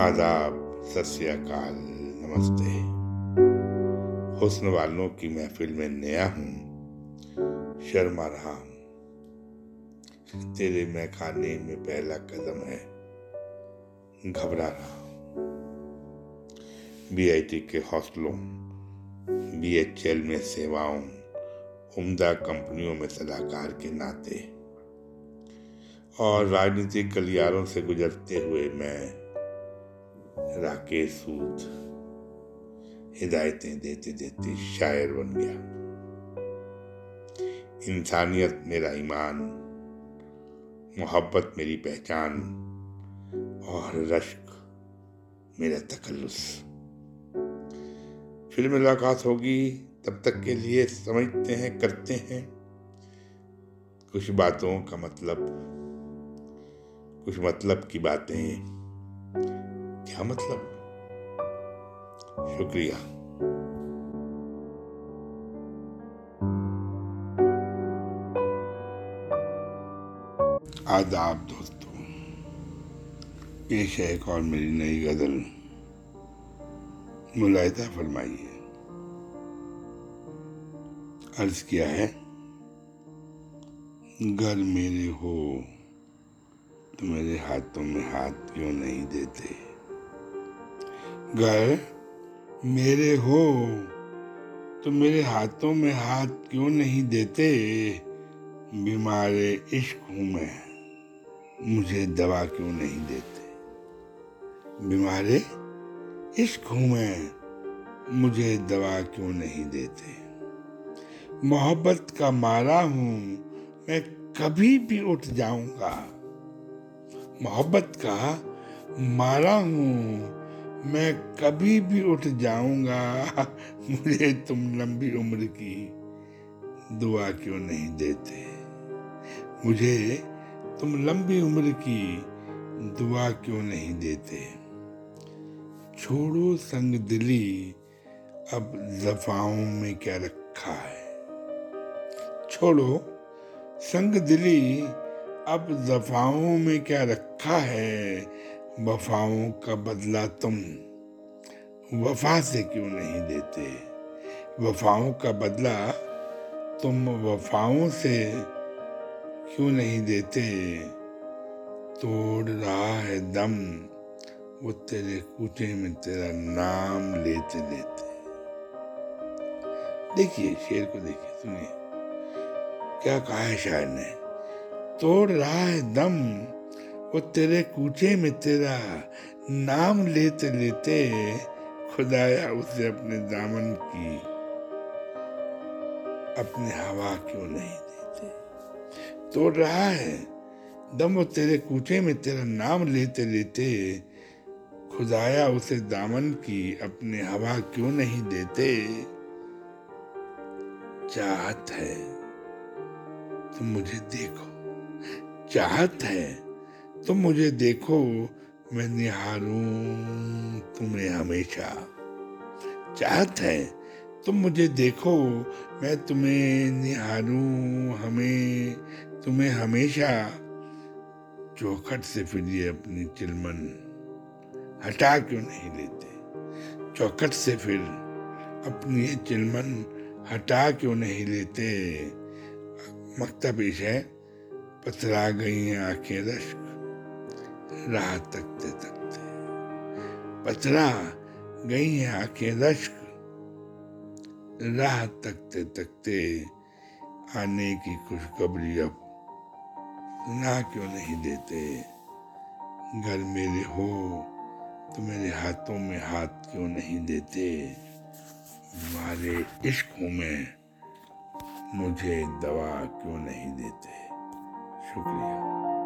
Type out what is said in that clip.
आदाब, सत नमस्ते। हुस्न वालों की महफिल में नया हूँ, शर्मा रहा हूँ तेरे मैं खाने में पहला कदम है, घबरा रहा बीआईटी के हौसलों बीएचएल में सेवाओं, उम्दा कंपनियों में सलाहकार के नाते। और राजनीतिक गलियारों से गुजरते हुए मैं राकेश सूद हिदायतें देते देते शायर बन गया। इंसानियत मेरा ईमान, मोहब्बत मेरी पहचान, और रश्क मेरा तकल्लुस। फिर मुलाकात होगी, तब तक के लिए समझते हैं, करते हैं। कुछ बातों का मतलब कुछ मतलब की बातें। क्या मतलब? शुक्रिया। आदाब दोस्तों, पेश है एक और मेरी नई गज़ल। मुलायदा फरमाइए। अर्ज़ किया है, घर मेरे हो तो मेरे हाथों में हाथ क्यों नहीं देते? घर मेरे हो तो मेरे हाथों में हाथ क्यों नहीं देते? बीमारे इश्क हूँ मैं, मुझे दवा क्यों नहीं देते? बीमारे इश्क हूँ मैं, मुझे दवा क्यों नहीं देते? मोहब्बत का मारा हूँ, मैं कभी भी उठ जाऊँगा। मोहब्बत का मारा हूँ मैं कभी भी उठ जाऊँगा, मुझे तुम लंबी उम्र की दुआ क्यों नहीं देते? मुझे तुम लंबी उम्र की दुआ क्यों नहीं देते? छोड़ो संग दिली, अब जफाओं में क्या रखा है? छोड़ो संग दिली, अब जफाओं में क्या रखा है? वफाओं का बदला तुम वफा से क्यों नहीं देते? वफाओं का बदला तुम वफाओं से क्यों नहीं देते? तोड़ रहा है दम, वो तेरे कूचे में तेरा नाम लेते लेते। देखिए, शेर को देखिए, सुनिए। क्या कहा है शायर ने? तोड़ रहा है दम वो तेरे कूचे में तेरा नाम लेते लेते खुदाया उसे अपने दामन की, अपने हवा क्यों नहीं देते? तोड़ रहा है, दम वो तेरे कूचे में तेरा नाम लेते लेते खुदाया उसे दामन की, अपने हवा क्यों नहीं देते? चाहत है, तुम मुझे देखो, चाहत है तुम मुझे देखो, मैं निहारूं तुम्हें हमेशा। चाहत है तुम मुझे देखो, मैं तुम्हें निहारूं हमें, तुम्हें हमेशा। चौखट से फिर ये अपनी चिलमन हटा क्यों नहीं लेते? चौखट से फिर अपनी ये चिलमन हटा क्यों नहीं लेते? मकता पेश है, पथरा गई हैं आँखें रश्क। राह तकते तकते। पचरा गई है आँखें रश्क। राह तकते तकते आने की खुशखबरी अब सुना क्यों नहीं देते। घर मेरे हो तो मेरे हाथों में हाथ क्यों नहीं देते। तुम्हारे इश्कों में मुझे दवा क्यों नहीं देते। शुक्रिया।